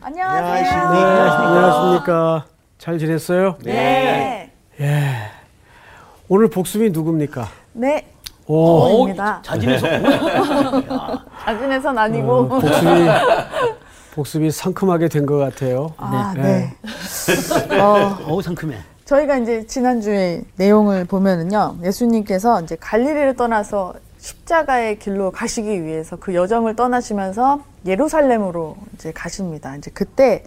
안녕하세요. 네, 안녕하십니까. 잘 지냈어요? 네. 예. 오늘 복습이 누굽니까? 네. 오, 입니다. 자진해서 자진해선 아니고. 어, 복습이 복습이 상큼하게 된 것 같아요. 아, 네. 네. 어, 어우 상큼해. 저희가 이제 지난주에 내용을 보면은요. 예수님께서 이제 갈릴리를 떠나서 십자가의 길로 가시기 위해서 그 여정을 떠나시면서 예루살렘으로 이제 가십니다. 이제 그때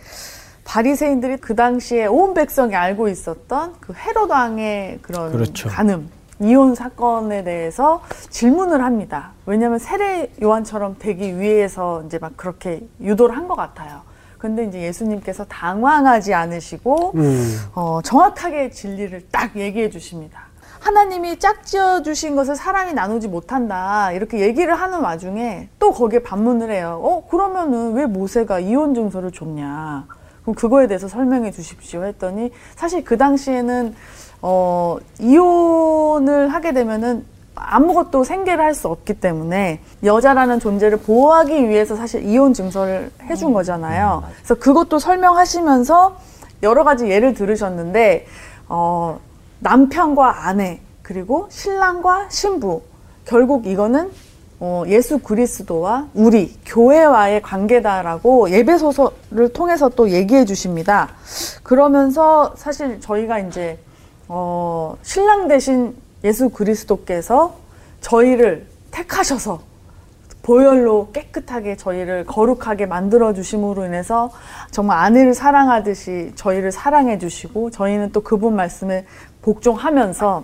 바리새인들이 그 당시에 온 백성이 알고 있었던 그 헤롯 왕의 그런 그렇죠. 간음 이혼 사건에 대해서 질문을 합니다. 왜냐하면 세례 요한처럼 되기 위해서 이제 막 그렇게 유도를 한 것 같아요. 근데 이제 예수님께서 당황하지 않으시고 음, 어, 정확하게 진리를 딱 얘기해 주십니다. 하나님이 짝지어 주신 것을 사람이 나누지 못한다. 이렇게 얘기를 하는 와중에 또 거기에 반문을 해요. 어, 그러면은 왜 모세가 이혼 증서를 줬냐? 그럼 그거에 대해서 설명해 주십시오 했더니 사실 그 당시에는 어, 이혼을 하게 되면은 아무것도 생계를 할 수 없기 때문에 여자라는 존재를 보호하기 위해서 사실 이혼 증서를 해준 거잖아요. 그래서 그것도 설명하시면서 여러 가지 예를 들으셨는데 어, 남편과 아내 그리고 신랑과 신부 결국 이거는 어, 예수 그리스도와 우리 교회와의 관계다라고 예배소서를 통해서 또 얘기해 주십니다. 그러면서 사실 저희가 이제 어, 신랑 대신 예수 그리스도께서 저희를 택하셔서 보혈로 깨끗하게 저희를 거룩하게 만들어 주심으로 인해서 정말 아내를 사랑하듯이 저희를 사랑해 주시고 저희는 또 그분 말씀에 복종하면서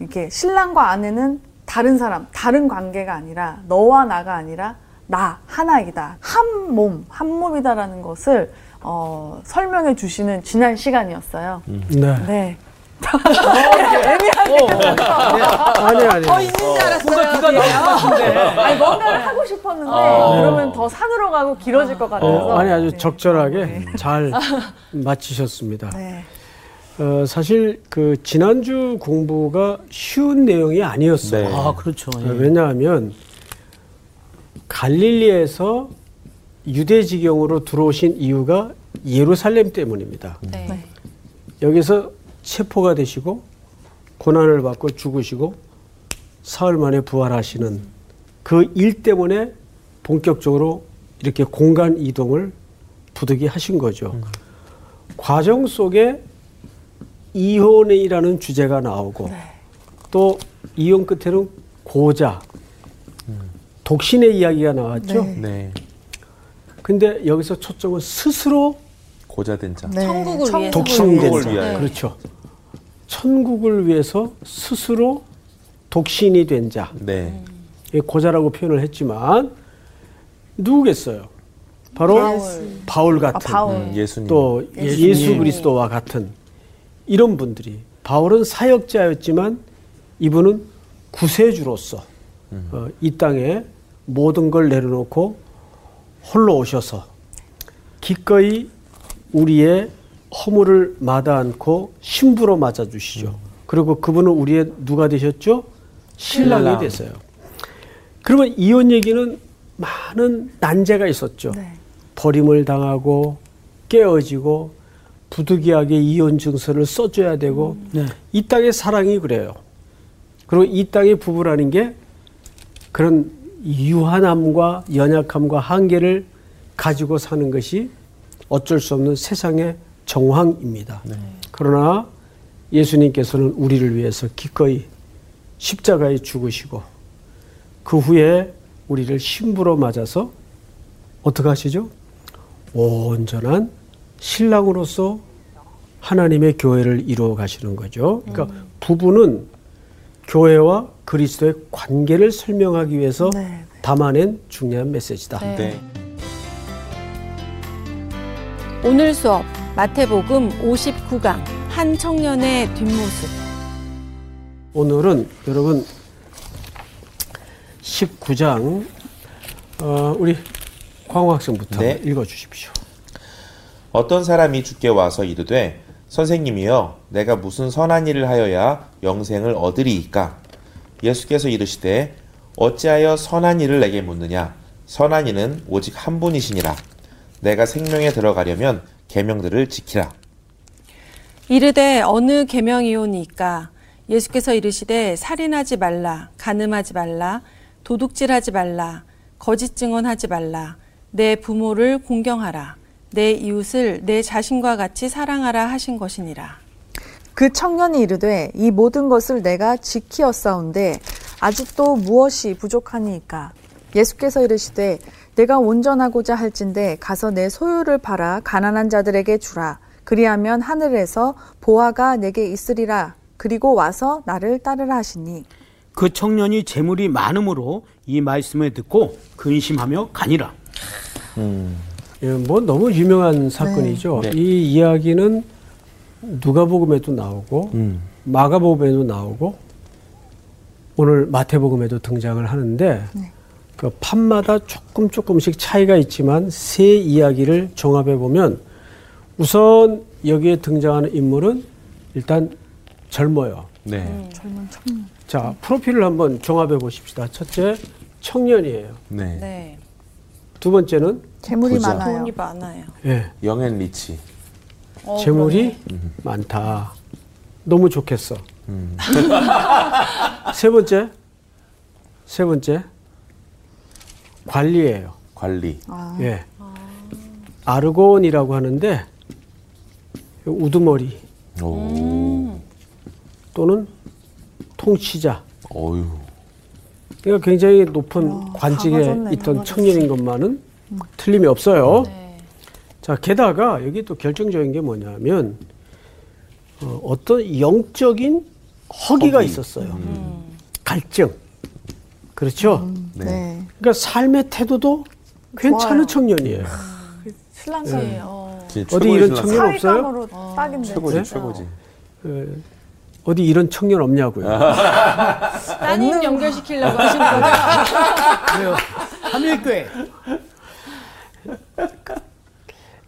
이렇게 신랑과 아내는 다른 사람, 다른 관계가 아니라 너와 나가 아니라 나 하나이다. 한 몸, 한 몸이다라는 것을 어, 설명해 주시는 지난 시간이었어요. 네. 네. 아니 아니. 더 있는 줄 알았어요. 뭔가 기가 나올 것 같은데. 아니 뭔가를 하고 싶었는데 아. 그러면 더 산으로 가고 길어질 것 같아서. 어, 아니 아주 네. 적절하게 잘 마치셨습니다. 네. 어, 사실 그 지난주 공부가 쉬운 내용이 아니었어요. 네. 아 그렇죠. 어, 예. 왜냐하면 갈릴리에서 유대 지경으로 들어오신 이유가 예루살렘 때문입니다. 네. 여기서 체포가 되시고 고난을 받고 죽으시고 사흘 만에 부활하시는 그 일 때문에 본격적으로 이렇게 공간 이동을 부득이 하신 거죠. 과정 속에 이혼이라는 주제가 나오고 네. 또 이혼 끝에는 고자, 독신의 이야기가 나왔죠. 네. 네. 근데 여기서 초점은 스스로 고자된 자. 네. 천국을 위해서. 독신된 자. 그렇죠. 천국을 위해서 스스로 독신이 된 자. 네. 이 고자라고 표현을 했지만 누구겠어요? 바로 바울, 아, 같은 바울. 음, 예수님. 또 예수 그리스도와 같은 이런 분들이 바울은 사역자였지만 이분은 구세주로서 어, 이 땅에 모든 걸 내려놓고 홀로 오셔서 기꺼이 우리의 허물을 마다 않고 신부로 맞아주시죠. 그리고 그분은 우리의 누가 되셨죠? 신랑이 신랑. 되세요. 그러면 이혼 얘기는 많은 난제가 있었죠. 네. 버림을 당하고 깨어지고 부득이하게 이혼 증서를 써줘야 되고 네. 이 땅의 사랑이 그래요. 그리고 이 땅의 부부라는 게 그런 유한함과 연약함과 한계를 가지고 사는 것이 어쩔 수 없는 세상의 정황입니다. 그러나 예수님께서는 우리를 위해서 기꺼이 십자가에 죽으시고 그 후에 우리를 신부로 맞아서 어떻게 하시죠? 온전한 신랑으로서 하나님의 교회를 이루어 가시는 거죠. 그러니까 부부는 교회와 그리스도의 관계를 설명하기 위해서 네. 담아낸 중요한 메시지다. 네. 네. 오늘 수업 마태복음 59강 한 청년의 뒷모습. 오늘은 여러분 19장 어, 우리 광호 학생부터 네. 읽어 주십시오. 어떤 사람이 주께 와서 이르되 선생님이여 내가 무슨 선한 일을 하여야 영생을 얻으리이까 예수께서 이르시되 어찌하여 선한 일을 내게 묻느냐 선한 이는 오직 한 분이시니라 내가 생명에 들어가려면 계명들을 지키라. 이르되 어느 계명이오니까? 예수께서 이르시되 살인하지 말라 간음하지 말라 도둑질하지 말라 거짓 증언하지 말라. 내 부모를 공경하라. 내 이웃을 내 자신과 같이 사랑하라 하신 것이니라. 그 청년이 이르되 이 모든 것을 내가 지키었사온데 아직도 무엇이 부족하니이까? 예수께서 이르시되 내가 온전하고자 할진대 가서 내 소유를 팔아 가난한 자들에게 주라 그리하면 하늘에서 보화가 내게 있으리라 그리고 와서 나를 따르라 하시니 그 청년이 재물이 많음으로 이 말씀을 듣고 근심하며 가니라. 예, 뭐 너무 유명한 사건이죠. 네. 이 이야기는 누가복음에도 나오고 음. 마가복음에도 나오고 오늘 마태복음에도 등장을 하는데 그 판마다 조금 조금씩 차이가 있지만 세 이야기를 종합해 보면 우선 여기에 등장하는 인물은 일단 젊어요. 네. 젊은 청년 자 프로필을 한번 종합해 보십시다. 첫째 청년이에요. 네. 네 두 번째는 재물이 부자. 많아요. 돈이 많아요 예, 영앤 리치 어, 재물이 많다. 너무 좋겠어. 세 번째, 세 번째 관리예요. 관리 예, 아르곤이라고 하는데 우두머리 오 또는 통치자. 어유 그러니까 굉장히 높은 관직에 강화졌네, 있던 강화졌어. 청년인 것만은 틀림이 없어요. 네. 자, 게다가 여기 또 결정적인 게 뭐냐면 어, 어떤 영적인 허기가 허기. 있었어요. 갈증. 그렇죠? 네. 네. 그러니까 삶의 태도도 괜찮은 좋아요. 청년이에요. 신랑이 네. 어. 진짜 어디 이런. 청년 없어요? 사위감으로 딱인데 최고지 네? 최고지 어, 어디 이런 청년 없냐고요. 따님 연결시키려고 하시는 거죠? 왜요? 함일교회.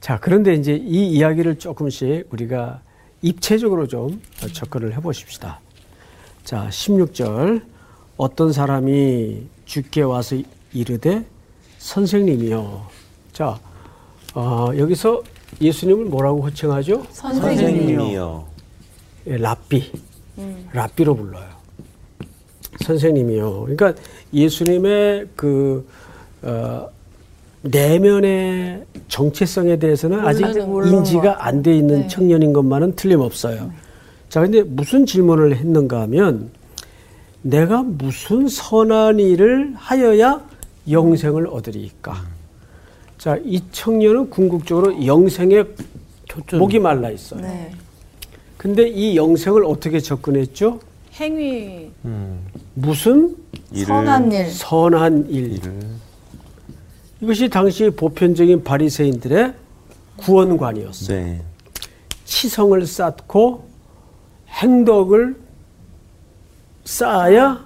자, 그런데 이제 이 이야기를 조금씩 우리가 입체적으로 좀 접근을 해 보십시다. 자, 16절. 어떤 사람이 주께 와서 이르되 선생님이요. 자, 어, 여기서 예수님을 뭐라고 호칭하죠? 선생님이요 예, 랍비. 랍비로 불러요. 선생님이요. 그러니까 예수님의 그, 어, 내면의 정체성에 대해서는 아직 인지가 안 돼 있는 청년인 것만은 틀림없어요. 자, 근데 무슨 질문을 했는가 하면 내가 무슨 선한 일을 하여야 영생을 얻으리까? 자, 이 청년은 궁극적으로 영생에 목이 말라 있어요. 네. 근데 이 영생을 어떻게 접근했죠? 행위 음. 무슨 일을 선한 일 선한 일. 일을 이것이 당시 보편적인 바리새인들의 구원관이었어요. 네 치성을 쌓고 행덕을 쌓아야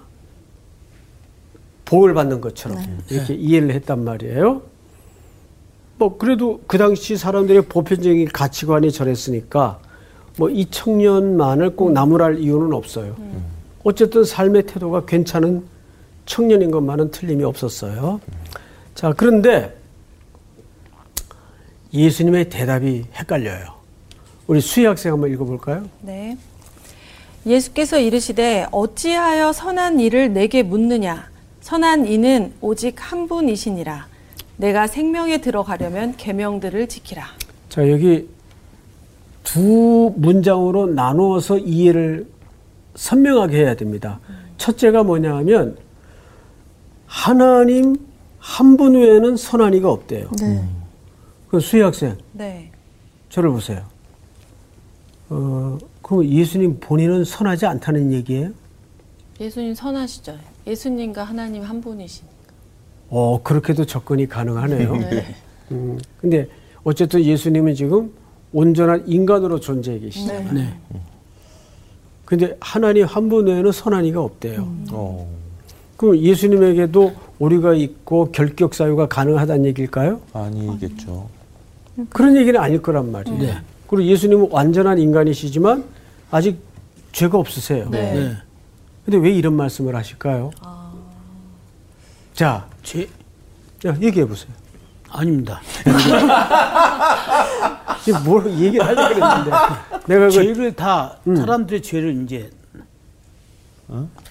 복을 받는 것처럼 이렇게 이해를 했단 말이에요. 뭐 그래도 그 당시 사람들의 보편적인 가치관이 저랬으니까 뭐 이 청년만을 꼭 나무랄 이유는 없어요. 어쨌든 삶의 태도가 괜찮은 청년인 것만은 틀림이 없었어요. 자, 그런데 예수님의 대답이 헷갈려요. 우리 수희 학생 한번 읽어볼까요? 네. 예수께서 이르시되 어찌하여 선한 일을 내게 묻느냐 선한 이는 오직 한 분이시니라 내가 생명에 들어가려면 계명들을 지키라 자, 여기 두 문장으로 나누어서 이해를 선명하게 해야 됩니다. 첫째가 뭐냐 하면 하나님 한 분 외에는 선한 이가 없대요. 네. 그 수희 학생, 네 저를 보세요. 어, 그럼 예수님 본인은 선하지 않다는 얘기예요? 예수님 선하시죠 예수님과 하나님 한 분이시니 어, 그렇게도 접근이 가능하네요. 네. 음, 근데 어쨌든 예수님은 지금 온전한 인간으로 존재해 계시잖아요. 네. 근데 하나님 한 분 외에는 선한 이가 없대요. 음. 어. 그럼 예수님에게도 오류가 있고 결격 사유가 가능하다는 얘기일까요? 아니겠죠 그런 얘기는 아닐 거란 말이에요. 그리고 예수님은 완전한 인간이시지만 아직 죄가 없으세요. 네. 네. 근데 왜 이런 말씀을 하실까요? 자, 죄 자, 얘기해 보세요. 아닙니다. 지금 뭘 얘기를 하려고 그랬는데 내가 그 죄를 다 사람들의 죄를 이제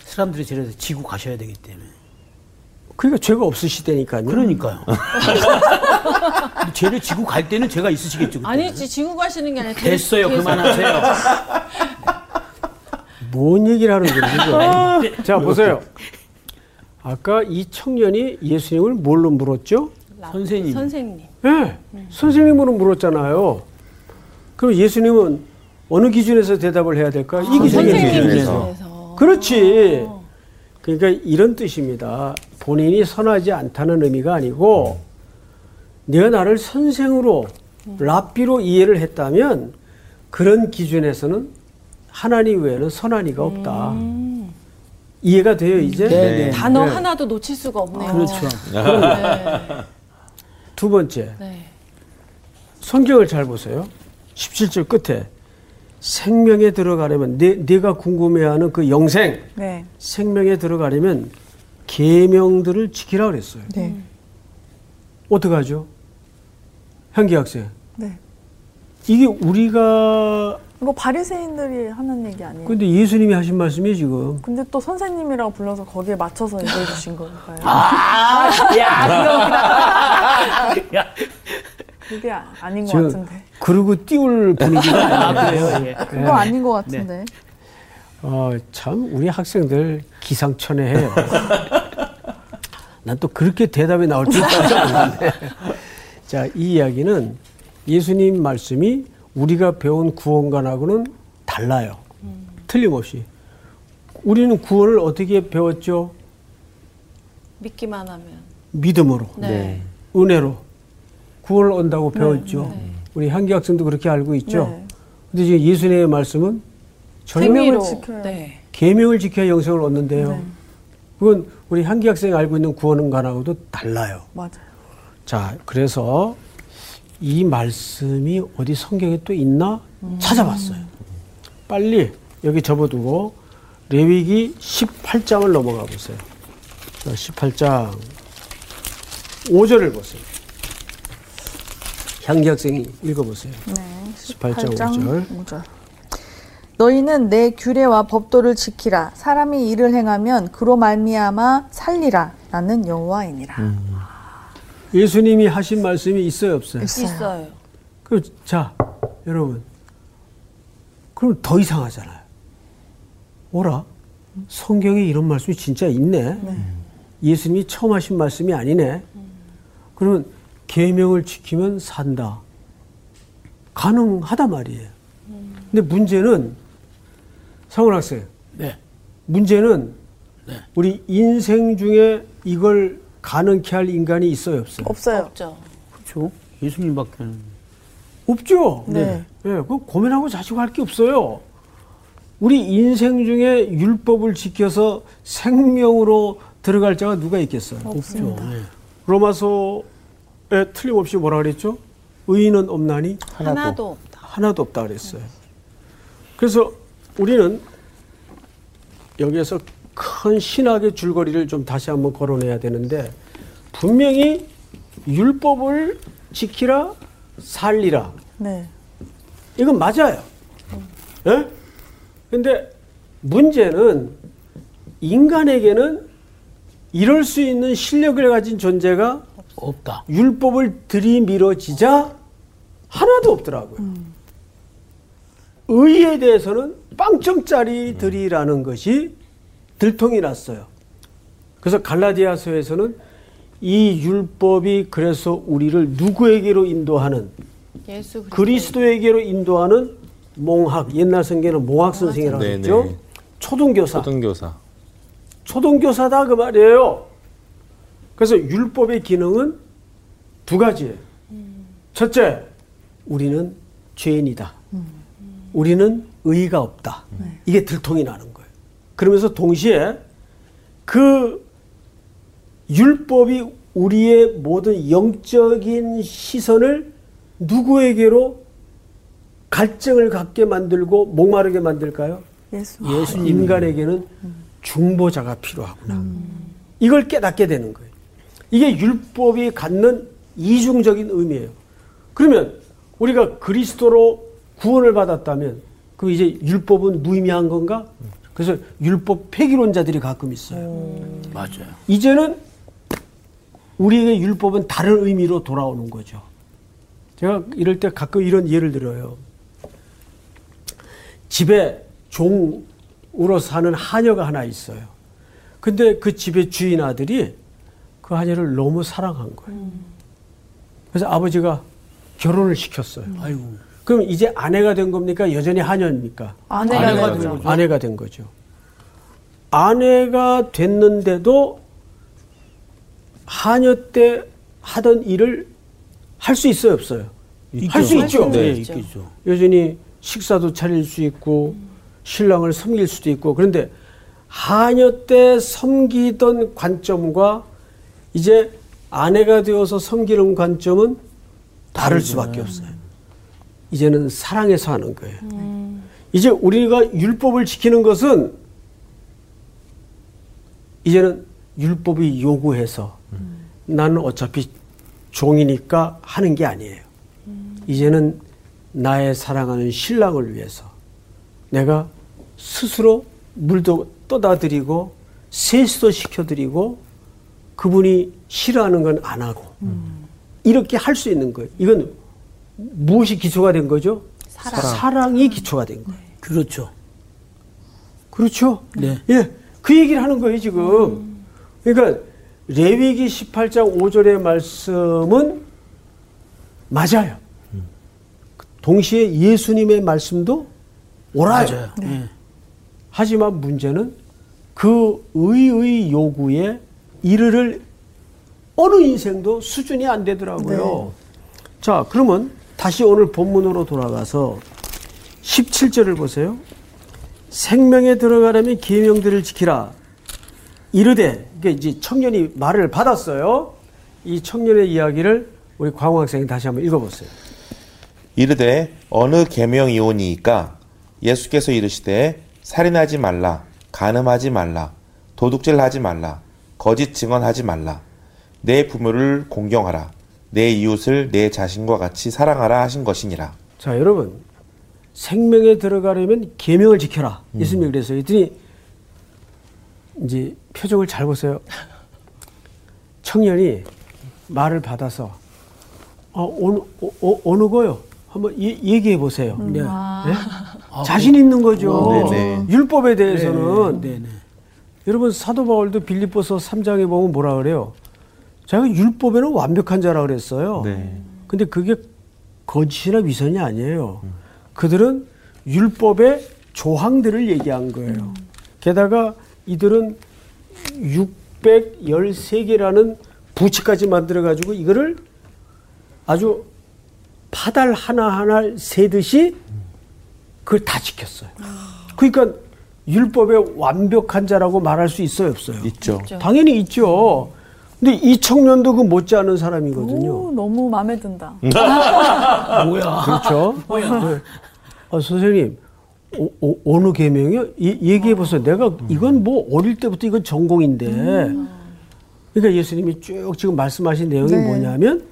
사람들의 죄를 지고 가셔야 되기 때문에. 그러니까 죄가 없으시다니까요. 그러니까요. 죄를 지고 갈 때는 죄가 있으시겠죠. 그때. 아니지 지고 가시는 게 아니라 됐어요. 계속- 그만하세요. 뭔 얘기를 하는 거예요? 지금? 자, 보세요. 아까 이 청년이 예수님을 뭘로 물었죠? 선생님. 선생님. 예, 선생님으로 물었잖아요. 그럼 예수님은 어느 기준에서 대답을 해야 될까? 이 기준에서. 선생님 기준에서. 그렇지. 그러니까 이런 뜻입니다. 본인이 선하지 않다는 의미가 아니고 네가 나를 선생으로 랍비로 이해를 했다면 그런 기준에서는 하나님 외에는 선한 이가 없다. 이해가 돼요 이제? 네, 네. 단어 네. 하나도 놓칠 수가 없네요. 그렇죠. 네. 두 번째 네. 성경을 잘 보세요. 17절 끝에 생명에 들어가려면 내, 내가 궁금해하는 그 영생 네. 생명에 들어가려면 계명들을 지키라 그랬어요. 네. 어떻게 하죠? 현기 학생. 네. 이게 우리가 이거 바리새인들이 하는 얘기 아니에요? 근데 예수님이 하신 말씀이 지금 근데 또 선생님이라고 불러서 거기에 맞춰서 얘기해 주신 거니까요. 아, 야, 야. 그게 아- 아닌 것 같은데. 그러고 띄울 분위기가 아. 그래요. 예. 그거 아닌 것 같은데. 어, 참 우리 학생들 기상천외해요. 난 또 그렇게 대답이 나올 줄 몰랐네. 자, 이 이야기는 예수님 말씀이 우리가 배운 구원관하고는 달라요. 틀림없이. 우리는 구원을 어떻게 배웠죠? 믿기만 하면. 믿음으로, 네. 은혜로 구원을 얻는다고 배웠죠. 우리 향기 학생도 그렇게 알고 있죠. 네. 근데 지금 예수님의 말씀은 행위로. 지켜야 네. 계명을 지켜야 영생을 얻는데요. 네. 그건 우리 향기 학생이 알고 있는 구원관하고도 달라요. 맞아요. 자, 그래서 이 말씀이 어디 성경에 또 있나 찾아봤어요. 빨리 여기 접어두고 레위기 18장을 넘어가 보세요. 자, 18장 5절을 보세요. 향기 학생이 읽어보세요. 네. 18장 18장 5절. 5절. 너희는 내 규례와 법도를 지키라. 사람이 이를 행하면 그로 말미암아 살리라. 나는 여호와이니라. 예수님이 하신 말씀이 있어요, 없어요? 있어요. 그, 자, 여러분. 그럼 더 이상하잖아요. 오라. 성경에 이런 말씀이 진짜 있네. 예수님이 처음 하신 말씀이 아니네. 그러면 계명을 지키면 산다. 가능하단 말이에요. 근데 문제는 상원 학생, 네. 문제는 네. 우리 인생 중에 이걸 가능케 할 인간이 있어요, 없어요? 없어요. 없죠. 그렇죠. 예수님밖에는. 없죠. 네. 예, 그 고민하고 자시고 할 게 없어요. 우리 인생 중에 율법을 지켜서 생명으로 들어갈 자가 누가 있겠어요? 없죠. 네. 로마서에 틀림없이 뭐라 그랬죠? 의인은 없나니 하나도, 없다. 하나도 없다 그랬어요. 그래서 우리는 여기에서 큰 신학의 줄거리를 좀 다시 한번 거론해야 되는데 분명히 율법을 지키라 살리라 네. 이건 맞아요. 예? 근데 문제는 인간에게는 이럴 수 있는 실력을 가진 존재가 없다. 율법을 들이밀어지자 하나도 없더라고요. 의에 대해서는 빵점짜리들이라는 것이 들통이 났어요. 그래서 갈라디아서에서는 이 율법이 그래서 우리를 누구에게로 인도하는 예수 그리스도. 그리스도에게로 인도하는 몽학 옛날 성경에는 몽학 선생이라고 네, 했죠. 네. 초등교사. 초등교사. 초등교사다 그 말이에요. 그래서 율법의 기능은 두 가지예요. 첫째, 우리는 죄인이다. 우리는 의의가 없다. 이게 들통이 나는 거예요. 그러면서 동시에 그 율법이 우리의 모든 영적인 시선을 누구에게로 갈증을 갖게 만들고 목마르게 만들까요? 예수. 예수 인간에게는 중보자가 필요하구나. 이걸 깨닫게 되는 거예요. 이게 율법이 갖는 이중적인 의미예요. 그러면 우리가 그리스도로 구원을 받았다면 그 이제 율법은 무의미한 건가? 그래서 율법 폐기론자들이 가끔 있어요. 맞아요. 이제는 우리의 율법은 다른 의미로 돌아오는 거죠. 제가 이럴 때 가끔 이런 예를 들어요. 집에 종으로 사는 하녀가 하나 있어요. 근데 그 집의 주인 아들이 그 하녀를 너무 사랑한 거예요. 그래서 아버지가 결혼을 시켰어요. 아이고. 그럼 이제 아내가 된 겁니까? 여전히 하녀입니까? 아내가, 아내가 된 거죠. 아내가 된 거죠. 아내가 됐는데도 하녀 때 하던 일을 할 수 있어요, 없어요? 할 수 있죠. 네, 수 있죠. 있겠죠. 여전히 식사도 차릴 수 있고 신랑을 섬길 수도 있고 그런데 하녀 때 섬기던 관점과 이제 아내가 되어서 섬기는 관점은 다를 수밖에 없어요. 이제는 사랑해서 하는 거예요. 이제 우리가 율법을 지키는 것은 이제는 율법이 요구해서 나는 어차피 종이니까 하는 게 아니에요. 이제는 나의 사랑하는 신랑을 위해서 내가 스스로 물도 떠다 드리고 세수도 시켜 드리고 그분이 싫어하는 건 안 하고 이렇게 할 수 있는 거예요. 이건 무엇이 기초가 된 거죠? 사랑. 이 기초가 된 거예요. 그렇죠. 그렇죠? 네. 예. 그 얘기를 하는 거예요, 지금. 그러니까, 레위기 18장 5절의 말씀은 맞아요. 동시에 예수님의 말씀도 옳아요. 네. 하지만 문제는 그 의의 요구에 이르를 어느 인생도 수준이 안 되더라고요. 자, 그러면 다시 오늘 본문으로 돌아가서 17절을 보세요. 생명에 들어가려면 계명들을 지키라. 이르되 이게 이제 청년이 말을 받았어요. 이 청년의 이야기를 우리 광호 학생이 다시 한번 읽어보세요. 이르되 어느 계명이오니이까 예수께서 이르시되 살인하지 말라 간음하지 말라 도둑질하지 말라 거짓 증언하지 말라 내 부모를 공경하라 내 이웃을 내 자신과 같이 사랑하라 하신 것이니라 자, 여러분. 생명에 들어가려면 계명을 지켜라. 예수님이 그랬어요. 그랬더니 이제 표정을 잘 보세요. 청년이 말을 받아서 어, 어느, 어, 어느 거요? 한번 예- 얘기해 보세요. 네. 네? 자신 있는 거죠. 어, 네네. 율법에 대해서는 네, 네. 여러분 사도 바울도 빌립보서 3장에 보면 뭐라 그래요? 자기가 율법에는 완벽한 자라 그랬어요. 네. 근데 그게 거짓이나 위선이 아니에요. 그들은 율법의 조항들을 얘기한 거예요. 게다가 이들은 613개라는 부치까지 만들어가지고 이거를 아주 파달 하나하나 세듯이 그걸 다 지켰어요. 그러니까 율법의 완벽한 자라고 말할 수 있어요, 없어요? 있죠. 당연히 있죠. 근데 이 청년도 그 못지않은 사람이거든요. 오, 너무 마음에 든다. 뭐야. 그렇죠. 네. 아, 선생님, 오, 오, 느 계명이요? 이- 얘기해 보세요. 내가 이건 뭐 어릴 때부터 이건 전공인데. 그러니까 예수님이 쭉 지금 말씀하신 내용이 네. 뭐냐면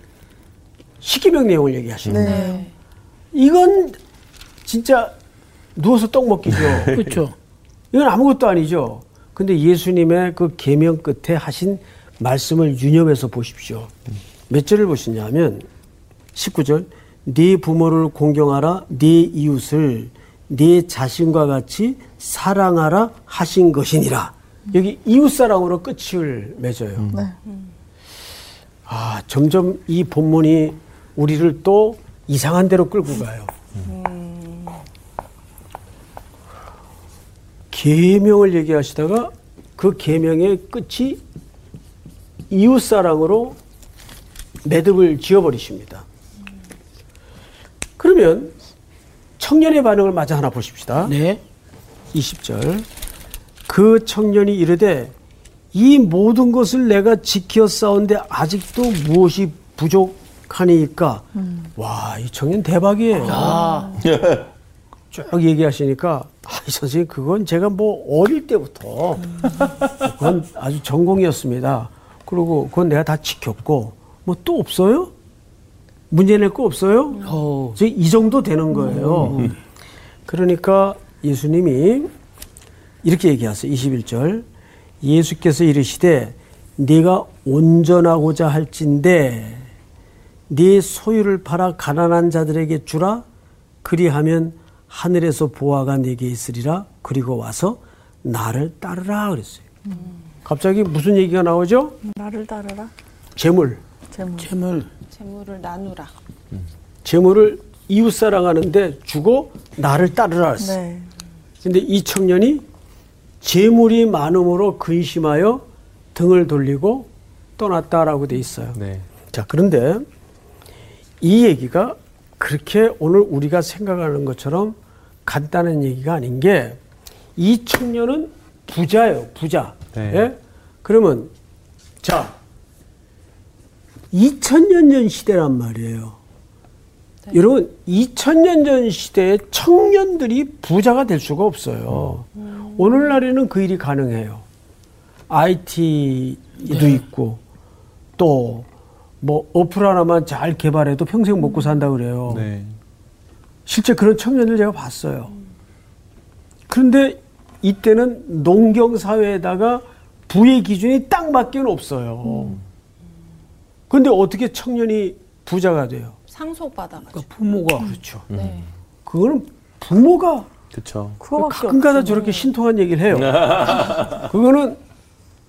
십계명 내용을 얘기하시는 거예요. 네. 이건 진짜 누워서 떡 먹기죠. 그렇죠. 이건 아무것도 아니죠. 근데 예수님의 그 계명 끝에 하신 말씀을 유념해서 보십시오. 몇 절을 보시냐면 19절 네 부모를 공경하라 네 이웃을 네 자신과 같이 사랑하라 하신 것이니라. 여기 이웃 사랑으로 끝을 맺어요. 네. 아, 점점 이 본문이 우리를 또 이상한 데로 끌고 가요. 계명을 얘기하시다가 그 계명의 끝이 이웃 사랑으로 매듭을 지어버리십니다. 그러면 청년의 반응을 마저 하나 보십시다. 네. 20절. 그 청년이 이르되 이 모든 것을 내가 지켜 싸운데 아직도 무엇이 하니까 와이 청년 대박이에요. 쭉 얘기하시니까 아, 이 선생님 그건 제가 뭐 어릴 때부터 그건 아주 전공이었습니다. 그리고 그건 내가 다 지켰고 뭐 또 없어요? 문제 낼 거 없어요? 어. 이 정도 되는 거예요. 그러니까 예수님이 이렇게 얘기하세요. 21절. 예수께서 이르시되 네가 온전하고자 할진대 네 소유를 팔아 가난한 자들에게 주라 그리하면 하늘에서 보아가 네게 있으리라 그리고 와서 나를 따르라 그랬어요. 갑자기 무슨 얘기가 나오죠? 나를 따르라. 재물. 재물. 재물 재물을 나누라. 재물을 이웃 사랑하는데 주고 나를 따르라 그랬어요. 네. 근데 이 청년이 재물이 많음으로 근심하여 등을 돌리고 떠났다라고 돼 있어요. 네. 자, 그런데 이 얘기가 그렇게 오늘 우리가 생각하는 것처럼 간단한 얘기가 아닌 게 이 청년은 부자예요, 부자. 네. 예? 그러면 자, 2000년 전 시대란 말이에요. 여러분, 2000년 전 시대에 청년들이 부자가 될 수가 없어요. 오늘날에는 그 일이 가능해요. IT도 있고 또 뭐 어플 하나만 잘 개발해도 평생 먹고 산다 그래요. 네. 실제 그런 청년들 제가 봤어요. 그런데 이때는 농경 사회에다가 부의 기준이 딱밖에 없어요. 그런데 어떻게 청년이 부자가 돼요? 상속받아가지고. 그러니까 부모가 그렇죠. 네. 그거는 부모가 그렇죠. 가끔가다. 저렇게 신통한 얘기를 해요. 그거는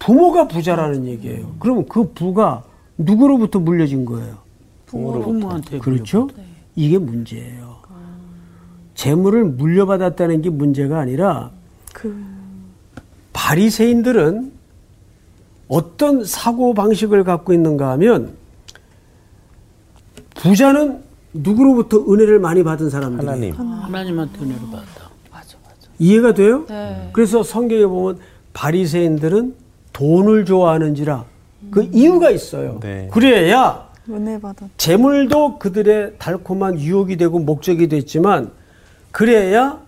부모가 부자라는 얘기예요. 그러면 그 부가 누구로부터 물려진 거예요? 부모한테 그렇죠? 이게 문제예요. 재물을 물려받았다는 게 문제가 아니라 그 바리새인들은 어떤 사고 방식을 갖고 있는가 하면 부자는 누구로부터 은혜를 많이 받은 사람들 하나님. 하나님한테 은혜를 받았다. 맞아, 맞아. 이해가 돼요? 네. 그래서 성경에 보면 바리새인들은 돈을 좋아하는지라 그 이유가 있어요. 네. 그래야 은혜 받아. 재물도 그들의 달콤한 유혹이 되고 목적이 됐지만 그래야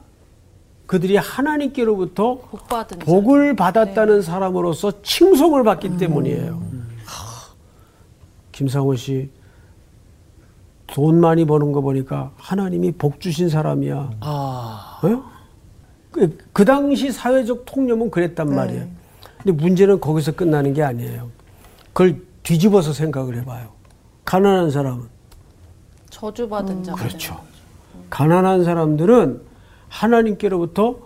그들이 하나님께로부터 복 받은 자. 복을 받았다는 사람으로서 칭송을 받기 때문이에요. 하, 김상호 씨, 돈 많이 버는 거 보니까 하나님이 복 주신 사람이야. 아, 어? 그, 그 당시 사회적 통념은 그랬단 말이에요. 근데 문제는 거기서 끝나는 게 아니에요. 그걸 뒤집어서 생각을 해봐요. 가난한 사람은. 저주받은 자가 그렇죠. 되는 거죠. 가난한 사람들은 하나님께로부터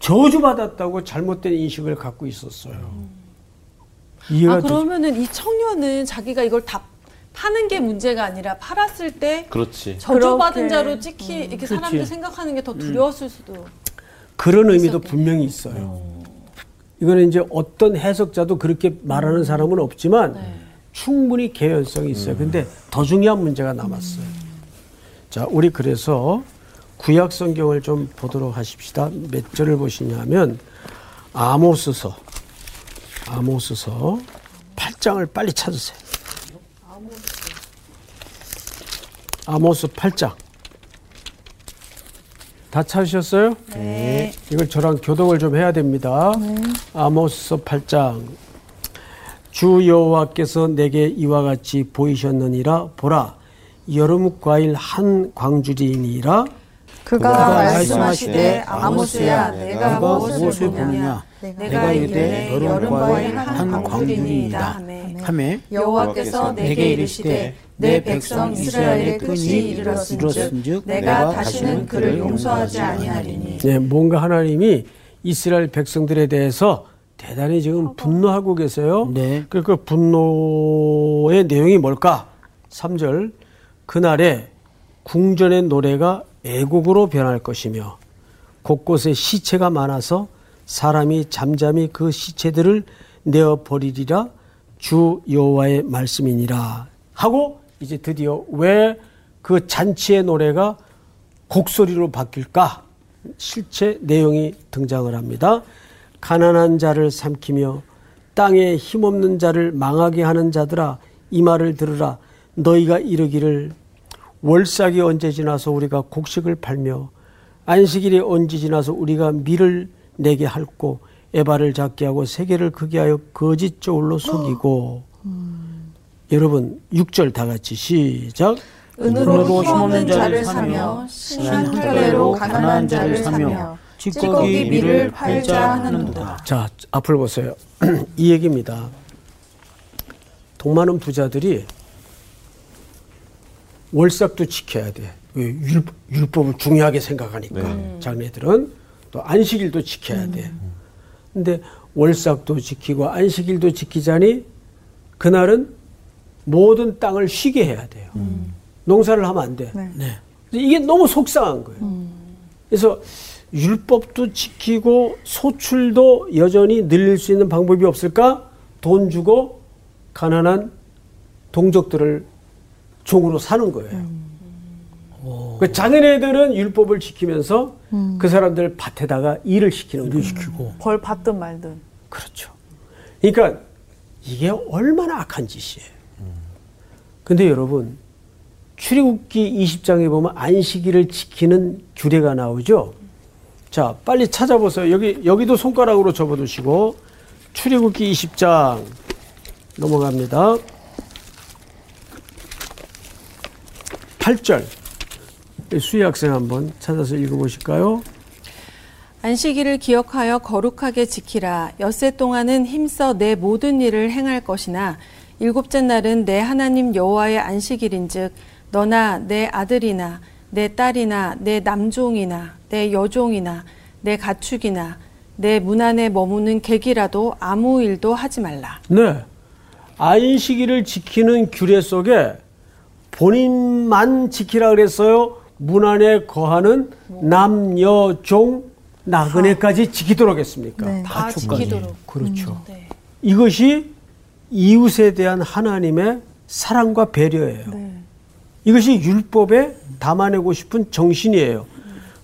저주받았다고 잘못된 인식을 갖고 있었어요. 이해가 아? 그러면은 이 청년은 자기가 이걸 다 파는 게 문제가 아니라 팔았을 때 그렇지. 저주받은 그렇게. 자로 찍히 이렇게 사람들이 그렇지. 생각하는 게 더 두려웠을 수도. 그런 의미도. 분명히 있어요. 이거는 이제 어떤 해석자도 그렇게 말하는 사람은 없지만 네. 충분히 개연성이 있어요. 근데 더 중요한 문제가 남았어요. 자, 우리 그래서 구약 성경을 좀 보도록 하십시다. 몇 절을 보시냐면 아모스서 아모스서 8장을 빨리 찾으세요. 아모스 8장. 다 찾으셨어요? 네. 이걸 저랑 교독을 좀 해야 됩니다. 아모스서 8장. 주 여호와께서 내게 이와 같이 보이셨느니라 보라 여름 과일 한 광주리니라 그가 말씀하시되 아모스야 내가 무엇을 보느냐? 내가 이르되 여름 과일 한 광주리이다 하매 여호와께서 내게 이르시되 내 백성 이스라엘의 끝이 이르렀은즉 내가 다시는 그를 용서하지 아니하리니 네, 뭔가 하나님이 이스라엘 백성들에 대해서 대단히 지금 분노하고 계세요. 네. 그러니까 분노의 내용이 뭘까? 3절 그날에 궁전의 노래가 애곡으로 변할 것이며 곳곳에 시체가 많아서 사람이 잠잠히 그 시체들을 내어 버리리라 주 여호와의 말씀이니라 하고 이제 드디어 왜 그 잔치의 노래가 곡소리로 바뀔까? 실체 내용이 등장을 합니다. 가난한 자를 삼키며 땅에 힘없는 자를 망하게 하는 자들아 이 말을 들으라 너희가 이르기를 월삭이 언제 지나서 우리가 곡식을 팔며 안식일이 언제 지나서 우리가 밀을 내게 할고 에바를 작게 하고 세계를 크게 하여 거짓 저울로 속이고. 여러분 6절 다 같이 시작. 은으로 힘없는 자를 사며 신한 혈례로 가난한 자를 사며 찌꺼기 밀을 팔자 하는도다. 자 앞을 보세요. 이 얘기입니다. 돈 많은 부자들이 월삭도 지켜야 돼 왜? 율, 율법을 중요하게 생각하니까 네. 자기네들은 또 안식일도 지켜야 돼 근데 월삭도 지키고 안식일도 지키자니 그날은 모든 땅을 쉬게 해야 돼요. 농사를 하면 안 돼. 네. 그래서 이게 너무 속상한 거예요. 그래서 율법도 지키고 소출도 여전히 늘릴 수 있는 방법이 없을까? 돈 주고 가난한 동족들을 종으로 사는 거예요. 그 자기네들은 율법을 지키면서 그 사람들 밭에다가 일을 시키는 거예요. 시키고. 벌 받든 말든. 그렇죠. 그러니까 이게 얼마나 악한 짓이에요. 근데 여러분, 출애굽기 20장에 보면 안식일을 지키는 규례가 나오죠. 자, 빨리 찾아보세요. 여기 여기도 손가락으로 접어 두시고 출애굽기 20장 넘어갑니다. 8절. 수희 학생 한번 찾아서 읽어보실까요? 안식일을 기억하여 거룩하게 지키라. 엿새 동안은 힘써 내 모든 일을 행할 것이나 일곱째 날은 내 하나님 여호와의 안식일인즉 너나 내 아들이나 내 딸이나 내 남종이나 내 여종이나 내 가축이나 내 문 안에 머무는 객이라도 아무 일도 하지 말라. 네. 안식일을 지키는 규례 속에 본인만 지키라 그랬어요. 문 안에 거하는 남여 종 나그네까지 지키도록 했습니까? 네. 다 가축까지. 지키도록. 그렇죠. 네. 이것이 이웃에 대한 하나님의 사랑과 배려예요. 네. 이것이 율법에 담아내고 싶은 정신이에요.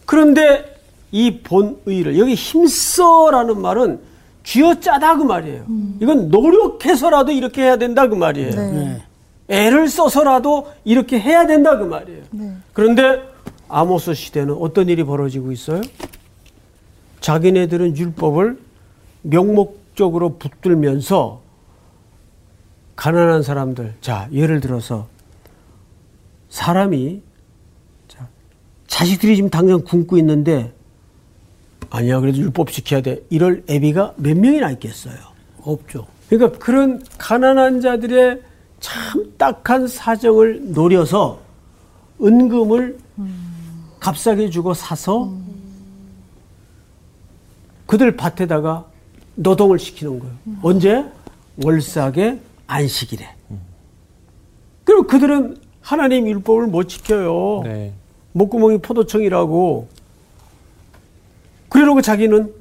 그런데 이 본의를 여기 힘써라는 말은 쥐어짜다 그 말이에요. 이건 노력해서라도 이렇게 해야 된다 그 말이에요. 네. 애를 써서라도 이렇게 해야 된다 그 말이에요. 네. 그런데 아모스 시대는 어떤 일이 벌어지고 있어요? 자기네들은 율법을 명목적으로 붙들면서 가난한 사람들, 자, 예를 들어서 사람이 자, 자식들이 지금 당장 굶고 있는데 아니야, 그래도 율법 지켜야 돼. 이럴 애비가 몇 명이나 있겠어요? 없죠. 그러니까 그런 가난한 자들의 참 딱한 사정을 노려서 은금을 값싸게 주고 사서 그들 밭에다가 노동을 시키는 거예요. 언제? 월삭의 안식일에. 그리고 그들은 하나님 율법을 못 지켜요. 네. 목구멍이 포도청이라고. 그러고 자기는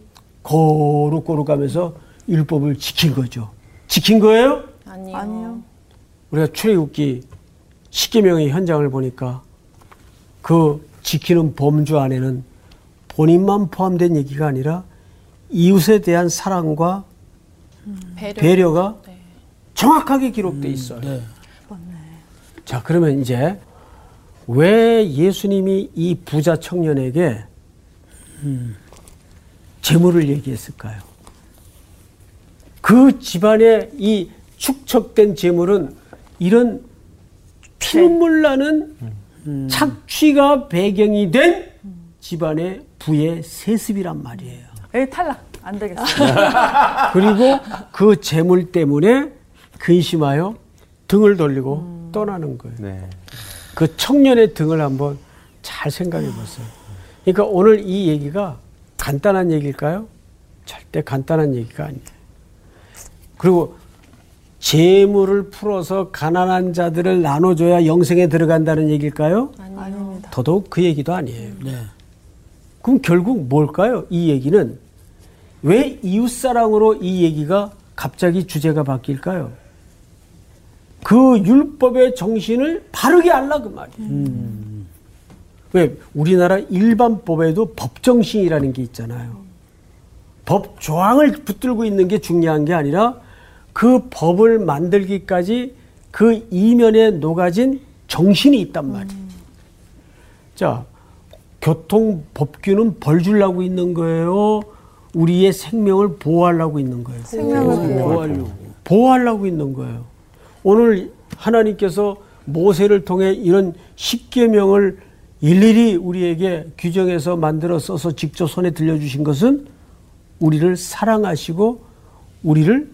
거룩거룩하면서 율법을 지킨 거죠. 지킨 거예요? 아니요. 아니요. 우리가 출애굽기 십계명의 현장을 보니까 그 지키는 범주 안에는 본인만 포함된 얘기가 아니라 이웃에 대한 사랑과 배려. 배려 가 네. 정확하게 기록돼 있어요. 자, 그러면 이제 왜 예수님이 이 부자 청년에게 재물을 얘기했을까요? 그 집안의 이 축적된 재물은 이런 피눈물 나는 착취가 배경이 된 집안의 부의 세습이란 말이에요. 에이, 탈락. 안 되겠어. 그리고 그 재물 때문에 근심하여 등을 돌리고 떠나는 거예요. 네. 그 청년의 등을 한번 잘 생각해 보세요. 그러니까 오늘 이 얘기가 간단한 얘기일까요? 절대 간단한 얘기가 아니에요. 그리고 재물을 풀어서 가난한 자들을 나눠줘야 영생에 들어간다는 얘기일까요? 아닙니다. 더더욱 그 얘기도 아니에요. 그럼 결국 뭘까요? 이 얘기는 왜 이웃사랑으로 이 얘기가 갑자기 주제가 바뀔까요? 그 율법의 정신을 바르게 알라 그 말이에요. 왜 우리나라 일반법에도 법정신이라는 게 있잖아요. 법 조항을 붙들고 있는 게 중요한 게 아니라 그 법을 만들기까지 그 이면에 녹아진 정신이 있단 말이에요. 자, 교통 법규는 벌 주려고 있는 거예요. 우리의 생명을 보호하려고 있는 거예요. 생명을 보호하려고. 보호하려고 있는 거예요. 오늘 하나님께서 모세를 통해 이런 십계명을 일일이 우리에게 규정해서 만들어 써서 직접 손에 들려주신 것은 우리를 사랑하시고 우리를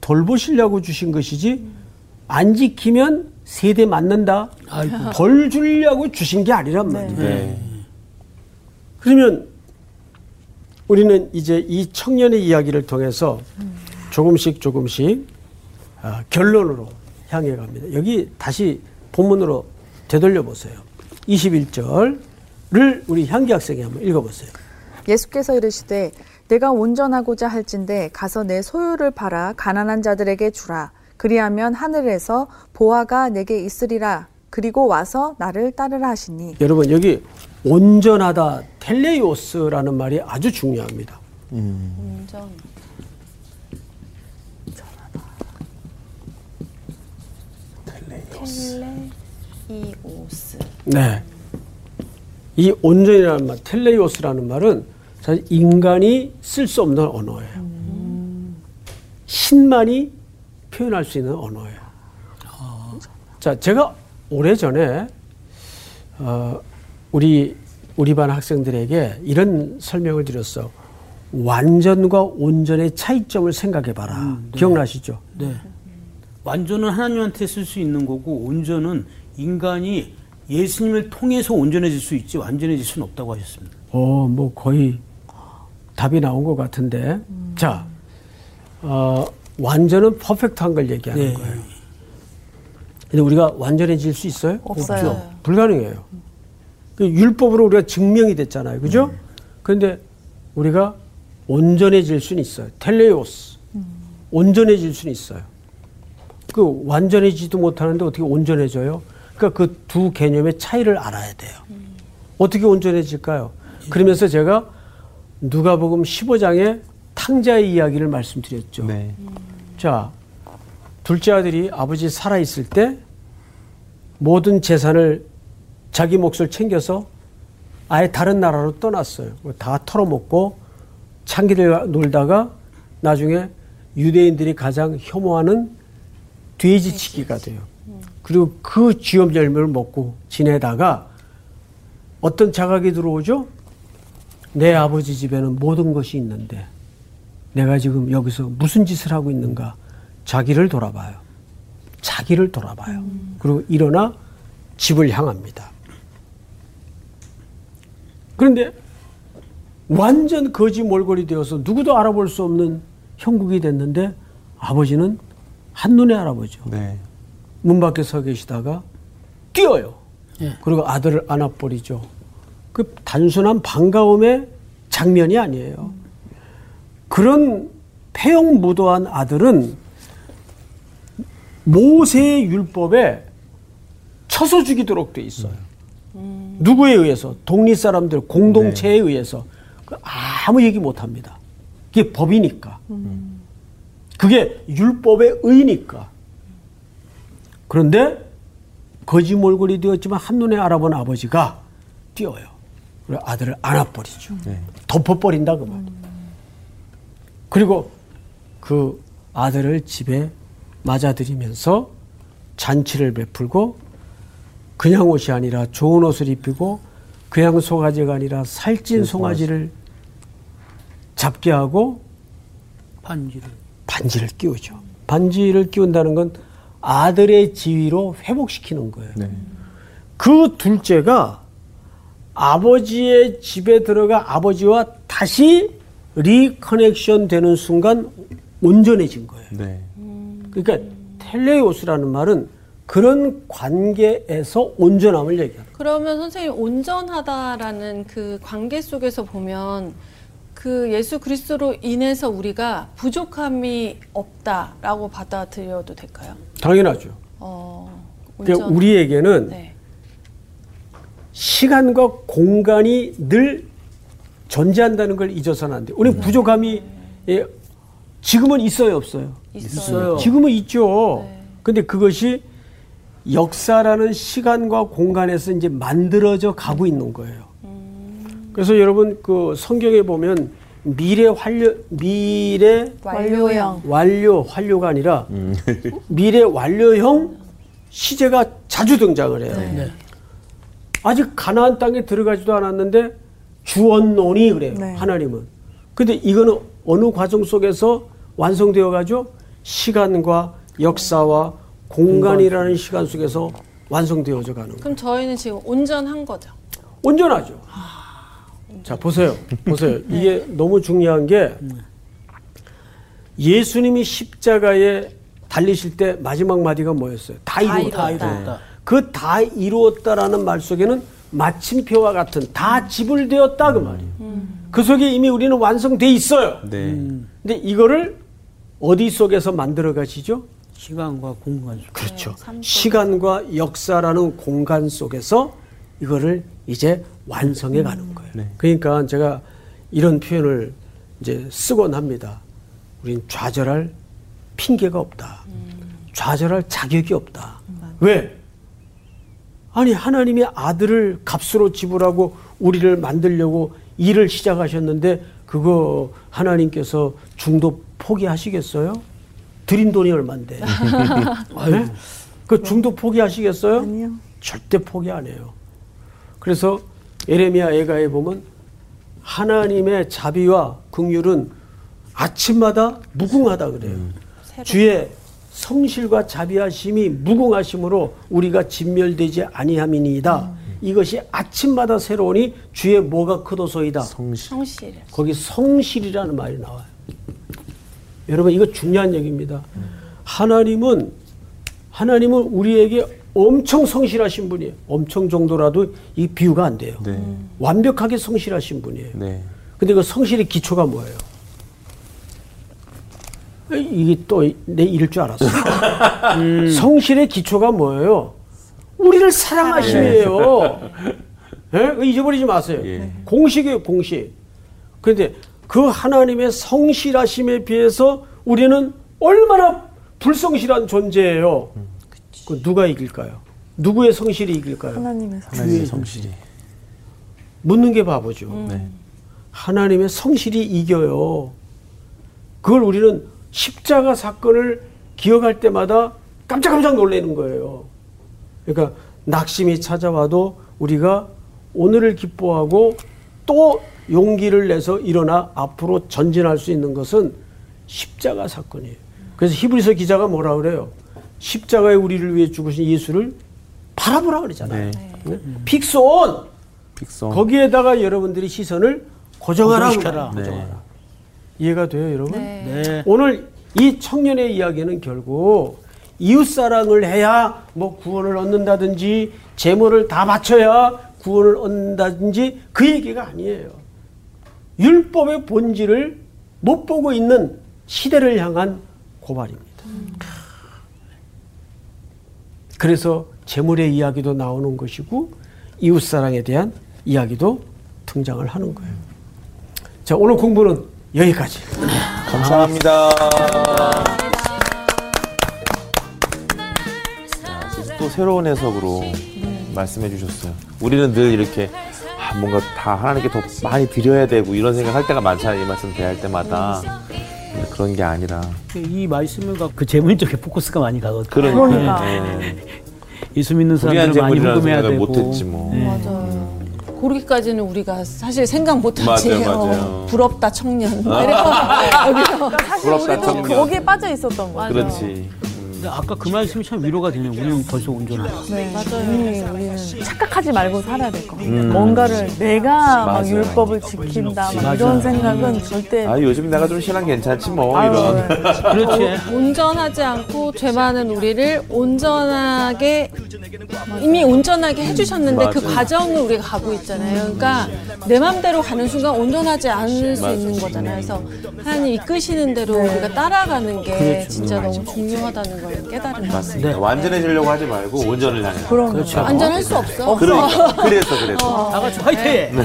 돌보시려고 주신 것이지 안 지키면 세대 맞는다. 벌 주려고 주신 게 아니란 말이에요. 네. 그러면 우리는 이제 이 청년의 이야기를 통해서 조금씩 조금씩 아, 결론으로 향해 갑니다. 여기 다시 본문으로 되돌려 보세요. 21절을 우리 향기 학생이 한번 읽어 보세요. 예수께서 이르시되 내가 온전하고자 할진대 가서 내 소유를 팔아 가난한 자들에게 주라 그리하면 하늘에서 보화가 내게 있으리라 그리고 와서 나를 따르라 하시니 여러분 여기 온전하다 텔레이오스라는 말이 아주 중요합니다. 온전. 텔레이오스. 네. 이 온전이라는 말, 텔레이오스라는 말은 사실 인간이 쓸 수 없는 언어예요. 신만이 표현할 수 있는 언어예요. 자, 제가 오래 전에 어, 우리 우리 반 학생들에게 이런 설명을 드렸어. 완전과 온전의 차이점을 생각해 봐라. 기억나시죠? 네. 완전은 하나님한테 쓸 수 있는 거고 온전은 인간이 예수님을 통해서 온전해질 수 있지 완전해질 수는 없다고 하셨습니다. 어, 뭐 거의 답이 나온 것 같은데. 자, 어, 완전은 퍼펙트한 걸 얘기하는 네. 거예요. 근데 우리가 완전해질 수 있어요? 없어요. 없죠. 불가능해요. 그 율법으로 우리가 증명이 됐잖아요. 그죠? 그런데 우리가 온전해질 수는 있어요. 텔레오스. 온전해질 수는 있어요. 그 완전해지도 못하는데 어떻게 온전해져요? 그러니까 그 두 개념의 차이를 알아야 돼요. 어떻게 온전해질까요? 그러면서 제가 누가복음 15장의 탕자의 이야기를 말씀드렸죠. 네. 자, 둘째 아들이 아버지 살아 있을 때 모든 재산을 자기 몫을 챙겨서 아예 다른 나라로 떠났어요. 다 털어먹고 창기들 놀다가 나중에 유대인들이 가장 혐오하는 돼지치기가 돼요. 그리고 그 쥐염 열매를 먹고 지내다가 어떤 자각이 들어오죠? 내 아버지 집에는 모든 것이 있는데 내가 지금 여기서 무슨 짓을 하고 있는가? 자기를 돌아봐요. 자기를 돌아봐요. 그리고 일어나 집을 향합니다. 그런데 완전 거지 몰골이 되어서 누구도 알아볼 수 없는 형국이 됐는데 아버지는 한눈에 알아보죠. 네. 문 밖에 서 계시다가 뛰어요. 그리고 아들을 안아버리죠. 그 단순한 반가움의 장면이 아니에요. 그런 폐영무도한 아들은 모세의 율법에 쳐서 죽이도록 돼 있어요. 누구에 의해서? 독립 사람들 공동체에 의해서 그 아무 얘기 못 합니다. 그게 법이니까. 그게 율법의 의니까. 그런데 거짓몰골이 되었지만 한눈에 알아본 아버지가 뛰어요. 그리고 아들을 안아버리죠. 네. 덮어버린다 그 말. 그리고 그 아들을 집에 맞아들이면서 잔치를 베풀고 그냥 옷이 아니라 좋은 옷을 입히고 그냥 송아지가 아니라 살찐 송아지를 잡게 하고 반지를. 반지를 끼우죠. 반지를 끼운다는 건 아들의 지위로 회복시키는 거예요. 네. 그 둘째가 아버지의 집에 들어가 아버지와 다시 리커넥션 되는 순간 온전해진 거예요. 네. 그러니까 텔레오스라는 말은 그런 관계에서 온전함을 얘기하는 그러면 선생님 온전하다라는 그 관계 속에서 보면 그 예수 그리스도로 인해서 우리가 부족함이 없다라고 받아들여도 될까요? 당연하죠. 어, 그러니까 온전- 우리에게는 네. 시간과 공간이 늘 존재한다는 걸 잊어서는 안 돼요. 우리 부족함이 예, 지금은 있어요, 없어요? 있어요. 지금은 있죠. 네. 근데 그것이 역사라는 시간과 공간에서 이제 만들어져 가고 있는 거예요. 그래서 여러분 그 성경에 보면 미래 완료 미래 완료형. 완료 완료가 아니라 미래 완료형 시제가 자주 등장을 해요. 네. 아직 가나안 땅에 들어가지도 않았는데 주언론이 그래요. 네. 하나님은. 근데 이거는 어느 과정 속에서 완성되어 가죠? 시간과 역사와 공간이라는 시간 속에서 완성되어져 가는 거예요. 그럼 저희는 지금 온전한 거죠. 온전하죠. 자, 보세요. 보세요. 이게 너무 중요한 게 예수님이 십자가에 달리실 때 마지막 마디가 뭐였어요? 다 이루었다. 이루었다. 그 다 이루었다라는 말 속에는 마침표와 같은 다 지불되었다 그 말이에요. 그 속에 이미 우리는 완성돼 있어요. 네. 근데 이거를 어디 속에서 만들어 가시죠? 시간과 공간 속. 그렇죠. 시간과 역사라는 공간 속에서 이거를 이제 완성해 가는 거예요. 네. 그러니까 제가 이런 표현을 이제 쓰곤 합니다. 우린 좌절할 핑계가 없다. 좌절할 자격이 없다. 왜? 아니 하나님이 아들을 값으로 지불하고 우리를 만들려고 일을 시작하셨는데 그거 하나님께서 중도 포기하시겠어요? 드린 돈이 얼만데? 네? 그 중도 포기하시겠어요? 아니요. 절대 포기 안 해요. 그래서 에레미야 애가에 보면 하나님의 자비와 긍휼은 아침마다 무궁하다 그래요. 주의 성실과 자비하심이 무궁하심으로 우리가 진멸되지 아니함이니이다. 이것이 아침마다 새로우니 주의 뭐가 크도소이다. 성실. 성실. 거기 성실이라는 말이 나와요. 여러분 이거 중요한 얘기입니다. 하나님은 하나님은 우리에게 엄청 성실하신 분이에요. 엄청 정도라도 이 비유가 안 돼요. 네. 완벽하게 성실하신 분이에요. 네. 근데 그 성실의 기초가 뭐예요? 이게 또내 잃을 줄 알았어. 음. 성실의 기초가 뭐예요? 우리를 사랑하심이에요. 예? 잊어버리지 마세요. 예. 공식이에요, 공식. 그런데 그 하나님의 성실하심에 비해서 우리는 얼마나 불성실한 존재예요. 그 누가 이길까요? 누구의 성실이 이길까요? 하나님의 성실이. 묻는 게 바보죠. 네. 하나님의 성실이 이겨요. 그걸 우리는 십자가 사건을 기억할 때마다 깜짝깜짝 놀라는 거예요. 그러니까 낙심이 찾아와도 우리가 오늘을 기뻐하고 또 용기를 내서 일어나 앞으로 전진할 수 있는 것은 십자가 사건이에요. 그래서 히브리서 기자가 뭐라 그래요? 십자가에 우리를 위해 죽으신 예수를 바라보라 그러잖아요. 네. 픽스온 픽성. 거기에다가 여러분들이 시선을 고정하라. 고정시켜라. 네. 고정하라. 이해가 돼요, 여러분? 네. 네. 오늘 이 청년의 이야기는 결국 이웃 사랑을 해야 뭐 구원을 얻는다든지 재물을 다 바쳐야 구원을 얻는다든지 그 얘기가 아니에요. 율법의 본질을 못 보고 있는 시대를 향한 고발입니다. 그래서 재물의 이야기도 나오는 것이고 이웃 사랑에 대한 이야기도 등장을 하는 거예요. 자, 오늘 공부는 여기까지. 감사합니다. 자, 그래서 또 새로운 해석으로 말씀해 주셨어요. 우리는 늘 이렇게 아, 뭔가 다 하나님께 더 많이 드려야 되고 이런 생각할 때가 많잖아요. 이 말씀 대할 때마다. 그런 게 아니라. 이 말씀을 갖고 그 재물 쪽에 포커스가 많이 가거든요. 그러니까. 그러니까. 네. 예수 믿는 사람들 많이 생각을 되고. 못했지 뭐. 네. 맞아요. 고르기까지는 우리가 사실 생각 못하지. 맞아요, 맞아요. 어, 부럽다 청년. 막 이래서 여기서 사실 부럽다, 우리도 청년. 거기에 빠져 있었던 거죠. 그렇지. 근데 아까 그 말씀이 참 위로가 되네요. 우리는 벌써 온전하다. 네, 맞아요. 우리는 착각하지 말고 살아야 될 것 같아요. 음. 뭔가를 내가 막 맞아요. 율법을 지킨다 막. 이런 생각은 절대 아 요즘 내가 좀 신앙 괜찮지 뭐 아유, 이런. 그렇지. 온전하지 않고 죄 많은 우리를 온전하게 이미 온전하게 해주셨는데 그 맞아요. 과정을 우리가 가고 있잖아요. 그러니까 내 맘대로 가는 순간 온전하지 않을 수 있는 거잖아요. 그래서 하나님 이끄시는 대로 우리가 따라가는 게 진짜 너무 중요하다는 걸 깨달은 거예요. 맞습니다. 완전해지려고 하지 말고 온전을 향해. 그런 그렇죠. 거. 완전할 수 없어. 그러니까 그래서 그래서. 다 같이 화이팅!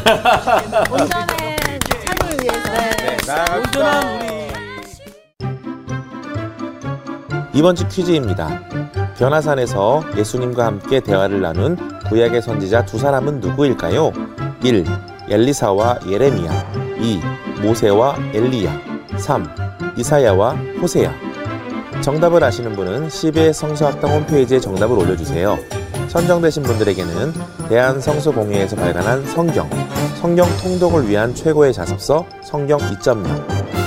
온전의 삶을 위해서. 네. 온전한 우리. 이번 주 퀴즈입니다. 변화산에서 예수님과 함께 대화를 나눈 구약의 선지자 두 사람은 누구일까요? 1. 엘리사와 예레미야 2. 모세와 엘리야 3. 이사야와 호세야 정답을 아시는 분은 CBS 성서학당 홈페이지에 정답을 올려주세요. 선정되신 분들에게는 대한성서공회에서 발간한 성경, 성경 통독을 위한 최고의 자습서 성경 2.0,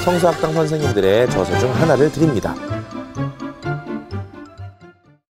성서학당 선생님들의 저서 중 하나를 드립니다.